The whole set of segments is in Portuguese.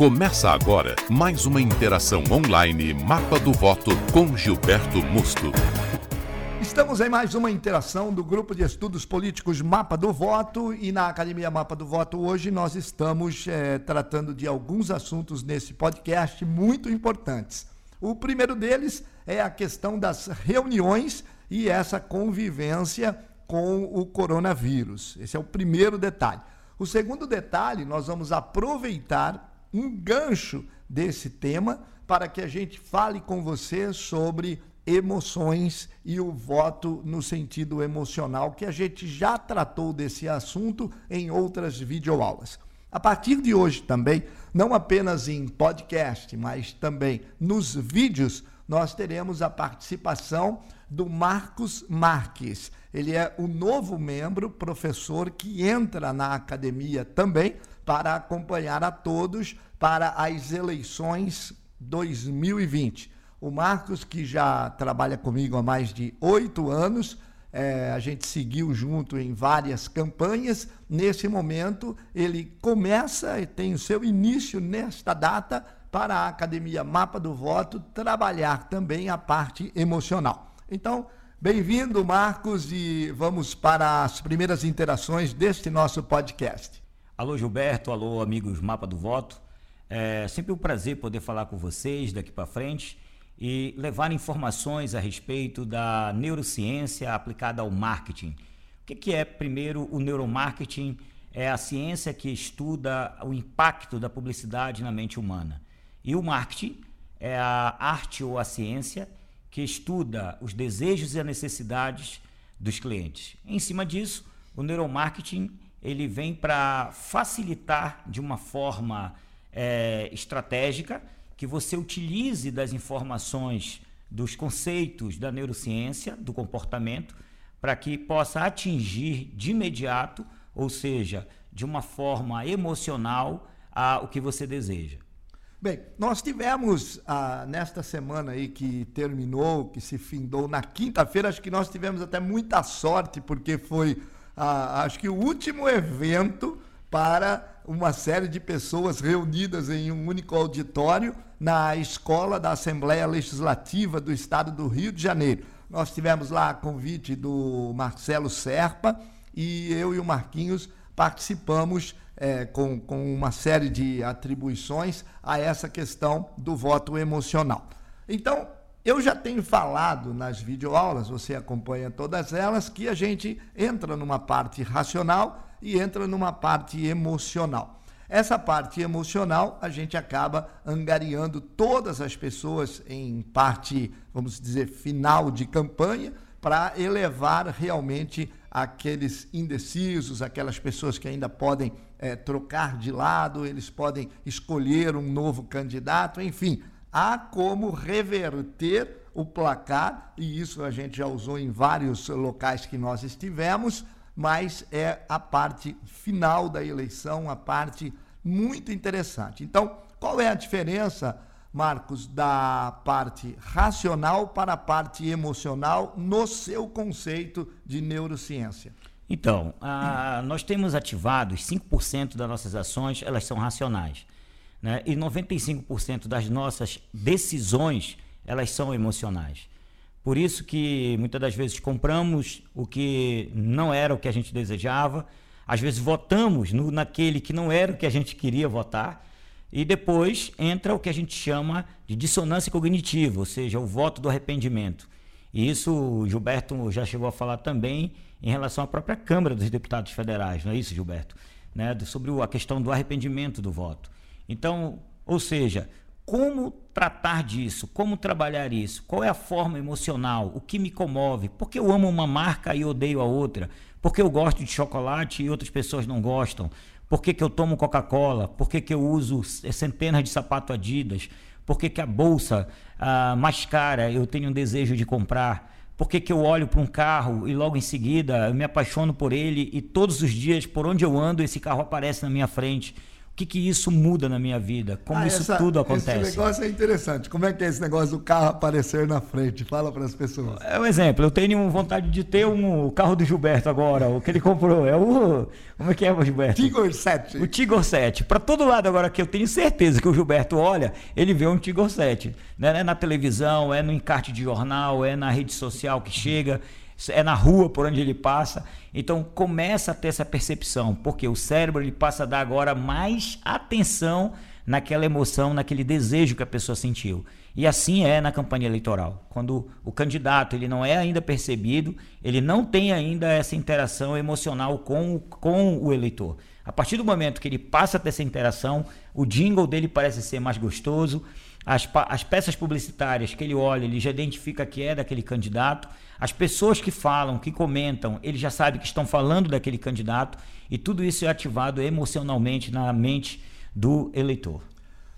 Começa agora mais uma interação online Mapa do Voto com Gilberto Musto. Estamos em mais uma interação do Grupo de Estudos Políticos Mapa do Voto e na Academia Mapa do Voto hoje nós estamos é, tratando de alguns assuntos nesse podcast muito importantes. O primeiro deles é a questão das reuniões e essa convivência com o coronavírus. Esse é o primeiro detalhe. O segundo detalhe, nós vamos aproveitar um gancho desse tema para que a gente fale com você sobre emoções e o voto no sentido emocional, que a gente já tratou desse assunto em outras videoaulas. A partir de hoje também, não apenas em podcast, mas também nos vídeos, nós teremos a participação do Marcos Marques. Ele é o novo membro, professor, que entra na academia também para acompanhar a todos para as eleições 2020. O Marcos, que já trabalha comigo há mais de oito anos, é, a gente seguiu junto em várias campanhas. Nesse momento, ele começa e tem o seu início nesta data para a Academia Mapa do Voto trabalhar também a parte emocional. Então, bem-vindo, Marcos, e vamos para as primeiras interações deste nosso podcast. Alô Gilberto, alô amigos Mapa do Voto. É sempre um prazer poder falar com vocês daqui para frente e levar informações a respeito da neurociência aplicada ao marketing. O que, que é, primeiro, o neuromarketing? É a ciência que estuda o impacto da publicidade na mente humana. E o marketing é a arte ou a ciência que estuda os desejos e as necessidades dos clientes. Em cima disso, o neuromarketing ele vem para facilitar de uma forma é, estratégica que você utilize das informações, dos conceitos da neurociência, do comportamento, para que possa atingir de imediato, ou seja, de uma forma emocional, a, o que você deseja. Bem, nós tivemos ah, nesta semana aí que terminou, que se findou na quinta-feira, acho que nós tivemos até muita sorte, porque foi ah, acho que o último evento para uma série de pessoas reunidas em um único auditório na escola da Assembleia Legislativa do Estado do Rio de Janeiro. Nós tivemos lá a convite do Marcelo Serpa e eu e o Marquinhos participamos é, com, com uma série de atribuições a essa questão do voto emocional. Então, eu já tenho falado nas videoaulas, você acompanha todas elas, que a gente entra numa parte racional e entra numa parte emocional. Essa parte emocional, a gente acaba angariando todas as pessoas em parte, vamos dizer, final de campanha, para elevar realmente aqueles indecisos, aquelas pessoas que ainda podem é, trocar de lado, eles podem escolher um novo candidato, enfim, há como reverter o placar, e isso a gente já usou em vários locais que nós estivemos, mas é a parte final da eleição, a parte muito interessante. Então, qual é a diferença, Marcos, da parte racional para a parte emocional no seu conceito de neurociência? Então, nós temos ativados 5% das nossas ações, elas são racionais né? e 95% das nossas decisões elas são emocionais. Por isso que muitas das vezes compramos o que não era o que a gente desejava, às vezes votamos no, naquele que não era o que a gente queria votar, e depois entra o que a gente chama de dissonância cognitiva, ou seja, o voto do arrependimento. E isso o Gilberto já chegou a falar também em relação à própria Câmara dos Deputados Federais, não é isso, Gilberto? Né? Sobre a questão do arrependimento do voto. Então, ou seja, como tratar disso? Como trabalhar isso? Qual é a forma emocional? O que me comove? Por que eu amo uma marca e odeio a outra? Por que eu gosto de chocolate e outras pessoas não gostam? Por que, que eu tomo Coca-Cola? Por que, que eu uso centenas de sapato Adidas? Por que, que a bolsa ah, mais cara eu tenho um desejo de comprar? Por que, que eu olho para um carro e logo em seguida eu me apaixono por ele e todos os dias, por onde eu ando, esse carro aparece na minha frente? Que, que isso muda na minha vida? Como ah, isso essa, tudo acontece? Esse negócio é interessante. Como é que é esse negócio do carro aparecer na frente? Fala para as pessoas. É um exemplo. Eu tenho vontade de ter um o carro do Gilberto agora, o que ele comprou. É o. Como é que é, Gilberto? Tigor 7. O Tigor 7. Para todo lado agora que eu tenho certeza que o Gilberto olha, ele vê um Tigor 7. Né? É na televisão, é no encarte de jornal, é na rede social que chega é na rua por onde ele passa. Então começa a ter essa percepção, porque o cérebro ele passa a dar agora mais atenção naquela emoção, naquele desejo que a pessoa sentiu. E assim é na campanha eleitoral. Quando o candidato ele não é ainda percebido, ele não tem ainda essa interação emocional com, com o eleitor. A partir do momento que ele passa a ter essa interação, o jingle dele parece ser mais gostoso, as, as peças publicitárias que ele olha, ele já identifica que é daquele candidato. As pessoas que falam, que comentam, ele já sabe que estão falando daquele candidato. E tudo isso é ativado emocionalmente na mente do eleitor.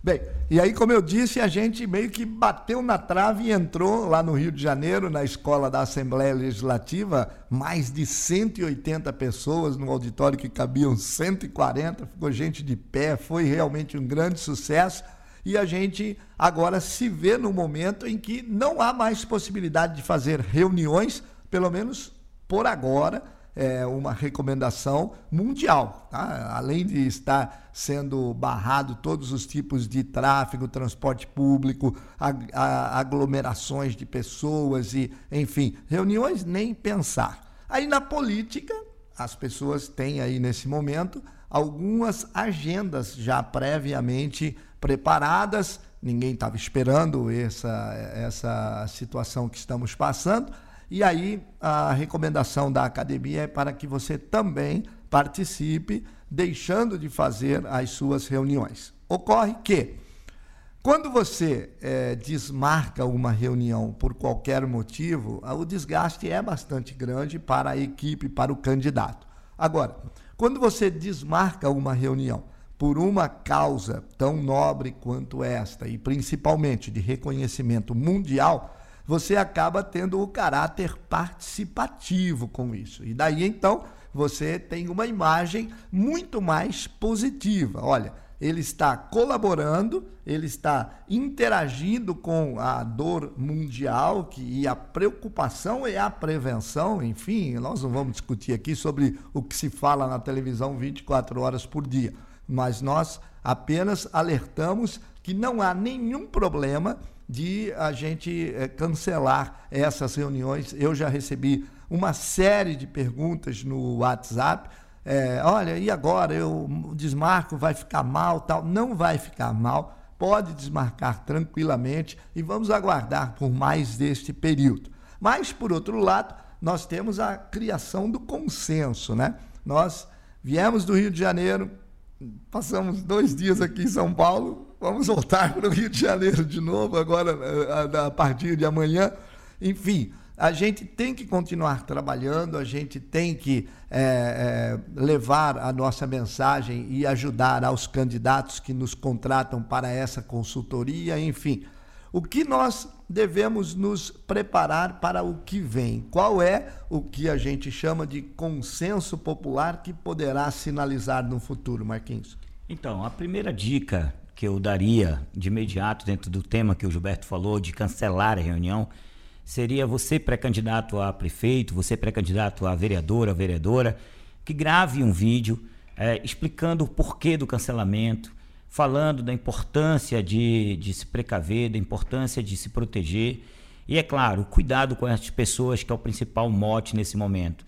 Bem, e aí, como eu disse, a gente meio que bateu na trave e entrou lá no Rio de Janeiro, na escola da Assembleia Legislativa, mais de 180 pessoas no auditório que cabiam 140, ficou gente de pé, foi realmente um grande sucesso e a gente agora se vê no momento em que não há mais possibilidade de fazer reuniões, pelo menos por agora, é uma recomendação mundial. Tá? Além de estar sendo barrado todos os tipos de tráfego, transporte público, aglomerações de pessoas e, enfim, reuniões nem pensar. Aí na política, as pessoas têm aí nesse momento algumas agendas já previamente preparadas, ninguém estava esperando essa, essa situação que estamos passando. E aí a recomendação da academia é para que você também participe, deixando de fazer as suas reuniões. Ocorre que, quando você é, desmarca uma reunião por qualquer motivo, o desgaste é bastante grande para a equipe, para o candidato. Agora, quando você desmarca uma reunião por uma causa tão nobre quanto esta, e principalmente de reconhecimento mundial, você acaba tendo o caráter participativo com isso. E daí então você tem uma imagem muito mais positiva. Olha, ele está colaborando, ele está interagindo com a dor mundial que, e a preocupação e a prevenção, enfim, nós não vamos discutir aqui sobre o que se fala na televisão 24 horas por dia mas nós apenas alertamos que não há nenhum problema de a gente é, cancelar essas reuniões. Eu já recebi uma série de perguntas no WhatsApp. É, olha, e agora eu desmarco, vai ficar mal, tal? Não vai ficar mal. Pode desmarcar tranquilamente e vamos aguardar por mais deste período. Mas, por outro lado, nós temos a criação do consenso, né? Nós viemos do Rio de Janeiro, passamos dois dias aqui em São Paulo, vamos voltar para o Rio de Janeiro de novo, agora eh, a partir de amanhã. Enfim, a gente tem que continuar trabalhando, a gente tem que é, é, levar a nossa mensagem e ajudar aos candidatos que nos contratam para essa consultoria, enfim. O que nós devemos nos preparar para o que vem? Qual é o que a gente chama de consenso popular que poderá sinalizar no futuro, Marquinhos? Então, a primeira dica que eu daria de imediato dentro do tema que o Gilberto falou, de cancelar a reunião, seria você pré-candidato a prefeito, você pré-candidato a vereador, a vereadora, que grave um vídeo é, explicando o porquê do cancelamento, falando da importância de, de se precaver, da importância de se proteger. E é claro, cuidado com as pessoas, que é o principal mote nesse momento.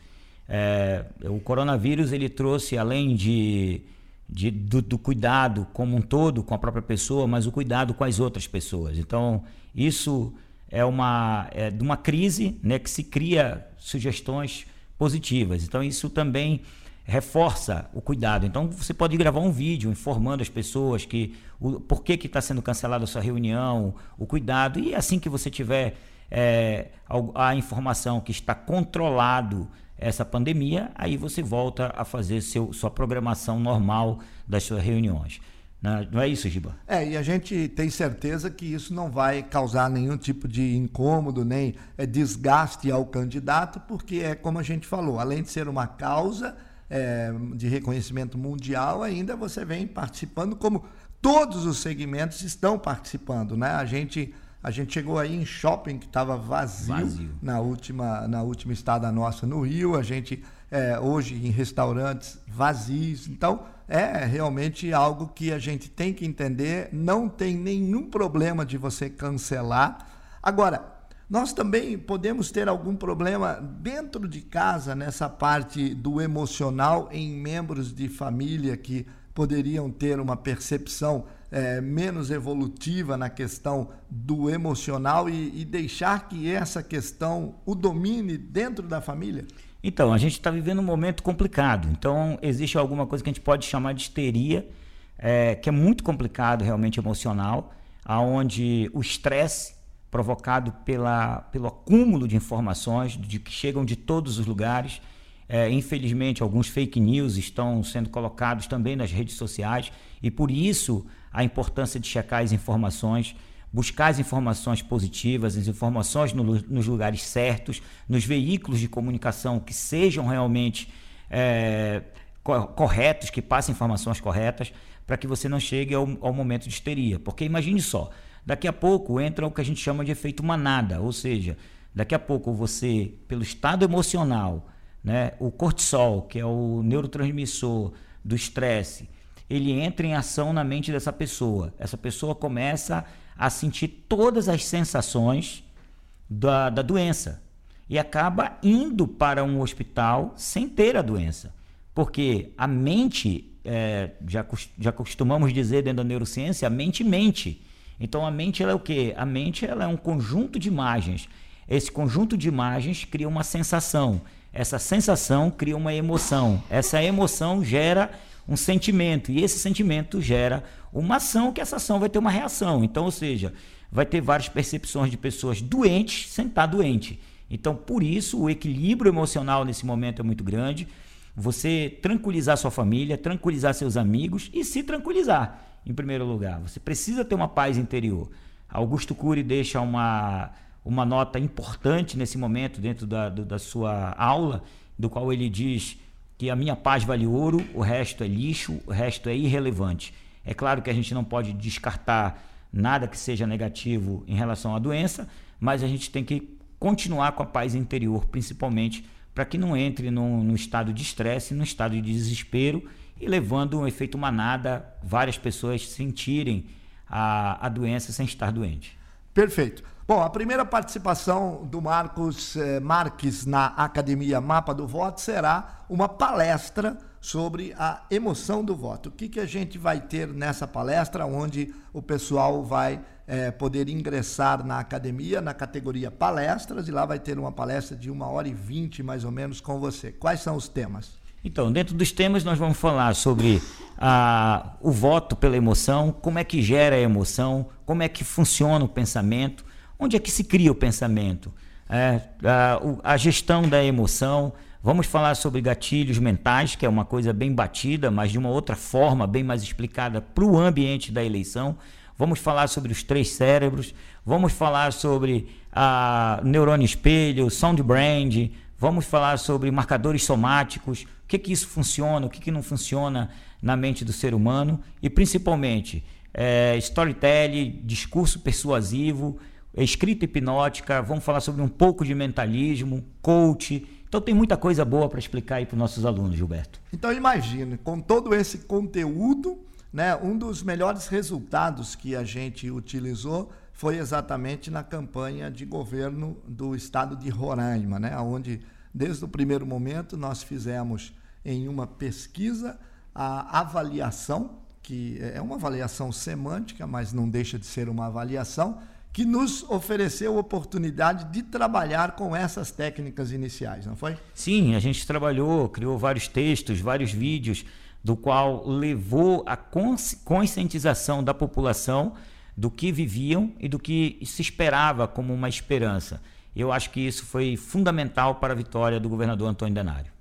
É, o coronavírus ele trouxe, além de, de do, do, cuidado como um todo com a própria pessoa, mas o cuidado com as outras pessoas. Então, isso é uma, é de uma crise né, que se cria sugestões positivas. Então, isso também reforça o cuidado. Então você pode gravar um vídeo informando as pessoas que o por que está sendo cancelada a sua reunião, o cuidado e assim que você tiver é, a, informação que está controlado essa pandemia, aí você volta a fazer seu, sua programação normal das suas reuniões. Né? Não é isso, Giba? É, e a gente tem certeza que isso não vai causar nenhum tipo de incômodo, nem é, desgaste ao candidato, porque é como a gente falou, além de ser uma causa, é, de reconhecimento mundial, ainda você vem participando como todos os segmentos estão participando, né? A gente a gente chegou aí em shopping que estava vazio, vazio, na última na última estada nossa no Rio. A gente é, hoje em restaurantes vazios. Então é realmente algo que a gente tem que entender. Não tem nenhum problema de você cancelar. Agora nós também podemos ter algum problema dentro de casa nessa parte do emocional em membros de família que poderiam ter uma percepção é, menos evolutiva na questão do emocional e, e, deixar que essa questão o domine dentro da família? Então, a gente está vivendo um momento complicado. Então, existe alguma coisa que a gente pode chamar de histeria, é, que é muito complicado realmente emocional, aonde o estresse provocado pela, pelo acúmulo de informações de que chegam de todos os lugares. É, infelizmente, alguns fake news estão sendo colocados também nas redes sociais e por isso a importância de checar as informações, buscar as informações positivas, as informações no, nos lugares certos, nos veículos de comunicação que sejam realmente é, corretos, que passem informações corretas, para que você não chegue ao, ao momento de histeria. Porque imagine só, Daqui a pouco entra o que a gente chama de efeito manada, ou seja, daqui a pouco você, pelo estado emocional, né, o cortisol, que é o neurotransmissor do estresse, ele entra em ação na mente dessa pessoa. Essa pessoa começa a sentir todas as sensações da, da doença e acaba indo para um hospital sem ter a doença. Porque a mente, é, já, já costumamos dizer dentro da neurociência, a mente mente. Então a mente ela é o quê? A mente ela é um conjunto de imagens. Esse conjunto de imagens cria uma sensação. Essa sensação cria uma emoção. Essa emoção gera um sentimento e esse sentimento gera uma ação que essa ação vai ter uma reação. Então, ou seja, vai ter várias percepções de pessoas doentes sem estar doente. Então, por isso, o equilíbrio emocional nesse momento é muito grande. Você tranquilizar sua família, tranquilizar seus amigos e se tranquilizar em primeiro lugar. Você precisa ter uma paz interior. Augusto Cury deixa uma, uma nota importante nesse momento dentro da, do, da sua aula, do qual ele diz que a minha paz vale ouro, o resto é lixo, o resto é irrelevante. É claro que a gente não pode descartar nada que seja negativo em relação à doença, mas a gente tem que continuar com a paz interior, principalmente para que não entre no, no estado de estresse, no estado de desespero e levando um efeito manada, várias pessoas sentirem a, a doença sem estar doente. Perfeito. Bom, a primeira participação do Marcos eh, Marques na Academia Mapa do Voto será uma palestra sobre a emoção do voto. O que, que a gente vai ter nessa palestra, onde o pessoal vai eh, poder ingressar na academia, na categoria palestras, e lá vai ter uma palestra de uma hora e vinte, mais ou menos, com você. Quais são os temas? Então, dentro dos temas, nós vamos falar sobre ah, o voto pela emoção, como é que gera a emoção, como é que funciona o pensamento, onde é que se cria o pensamento, é, a, a gestão da emoção. Vamos falar sobre gatilhos mentais, que é uma coisa bem batida, mas de uma outra forma, bem mais explicada para o ambiente da eleição. Vamos falar sobre os três cérebros, vamos falar sobre a neurônio espelho, sound brand, vamos falar sobre marcadores somáticos, o que, que isso funciona, o que, que não funciona na mente do ser humano. E principalmente é, storytelling, discurso persuasivo, escrita hipnótica, vamos falar sobre um pouco de mentalismo, coach. Então tem muita coisa boa para explicar aí para os nossos alunos, Gilberto. Então imagine, com todo esse conteúdo, né, um dos melhores resultados que a gente utilizou foi exatamente na campanha de governo do estado de Roraima, né, onde Desde o primeiro momento, nós fizemos em uma pesquisa a avaliação, que é uma avaliação semântica, mas não deixa de ser uma avaliação, que nos ofereceu a oportunidade de trabalhar com essas técnicas iniciais, não foi? Sim, a gente trabalhou, criou vários textos, vários vídeos, do qual levou a conscientização da população do que viviam e do que se esperava como uma esperança. Eu acho que isso foi fundamental para a vitória do governador Antônio Denário.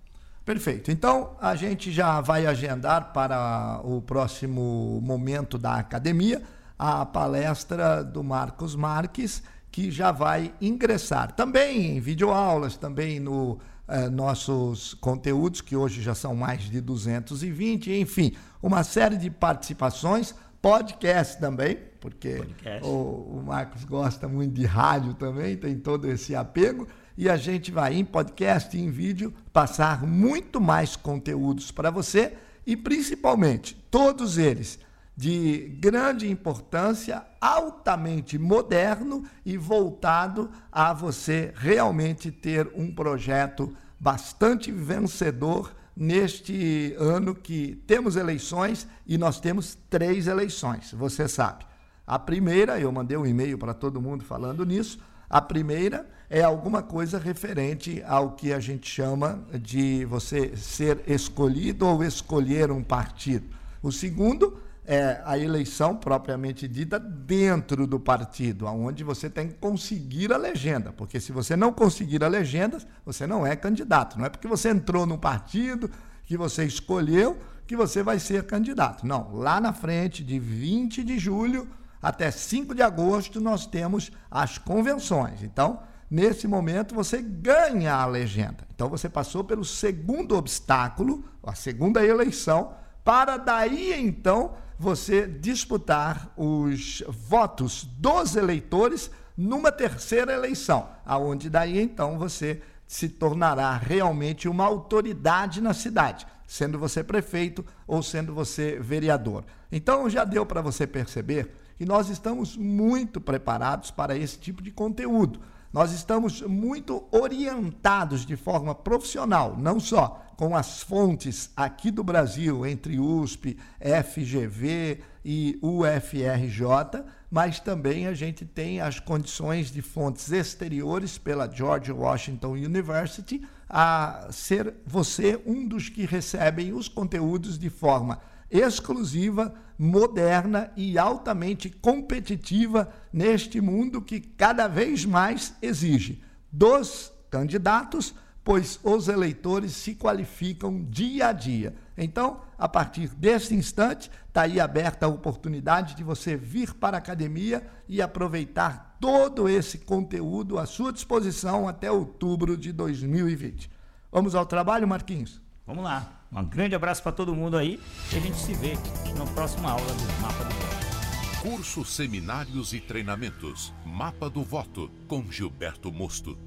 Perfeito. Então, a gente já vai agendar para o próximo momento da academia a palestra do Marcos Marques, que já vai ingressar também em videoaulas, também no, eh, nossos conteúdos, que hoje já são mais de 220, enfim, uma série de participações, podcast também, porque podcast. O, o Marcos gosta muito de rádio também, tem todo esse apego e a gente vai em podcast e em vídeo passar muito mais conteúdos para você e principalmente todos eles de grande importância, altamente moderno e voltado a você realmente ter um projeto bastante vencedor neste ano que temos eleições e nós temos três eleições, você sabe. A primeira, eu mandei um e-mail para todo mundo falando nisso, a primeira é alguma coisa referente ao que a gente chama de você ser escolhido ou escolher um partido. O segundo é a eleição propriamente dita dentro do partido, onde você tem que conseguir a legenda, porque se você não conseguir a legenda, você não é candidato. Não é porque você entrou no partido que você escolheu que você vai ser candidato. Não, lá na frente, de 20 de julho até 5 de agosto, nós temos as convenções. Então, nesse momento, você ganha a legenda. Então, você passou pelo segundo obstáculo, a segunda eleição, para daí então você disputar os votos dos eleitores numa terceira eleição, aonde daí então você se tornará realmente uma autoridade na cidade, sendo você prefeito ou sendo você vereador. Então já deu para você perceber que nós estamos muito preparados para esse tipo de conteúdo. Nós estamos muito orientados de forma profissional, não só com as fontes aqui do Brasil, entre USP, FGV e UFRJ, mas também a gente tem as condições de fontes exteriores pela George Washington University a ser você um dos que recebem os conteúdos de forma exclusiva, moderna e altamente competitiva neste mundo que cada vez mais exige dos candidatos, pois os eleitores se qualificam dia a dia. Então, a partir desse instante, está aí aberta a oportunidade de você vir para a academia e aproveitar todo esse conteúdo à sua disposição até outubro de 2020. Vamos ao trabalho, Marquinhos? Vamos lá. Um grande abraço para todo mundo aí e a gente se vê na próxima aula do Mapa do Voto. Cursos, seminários e treinamentos. Mapa do Voto com Gilberto Mosto.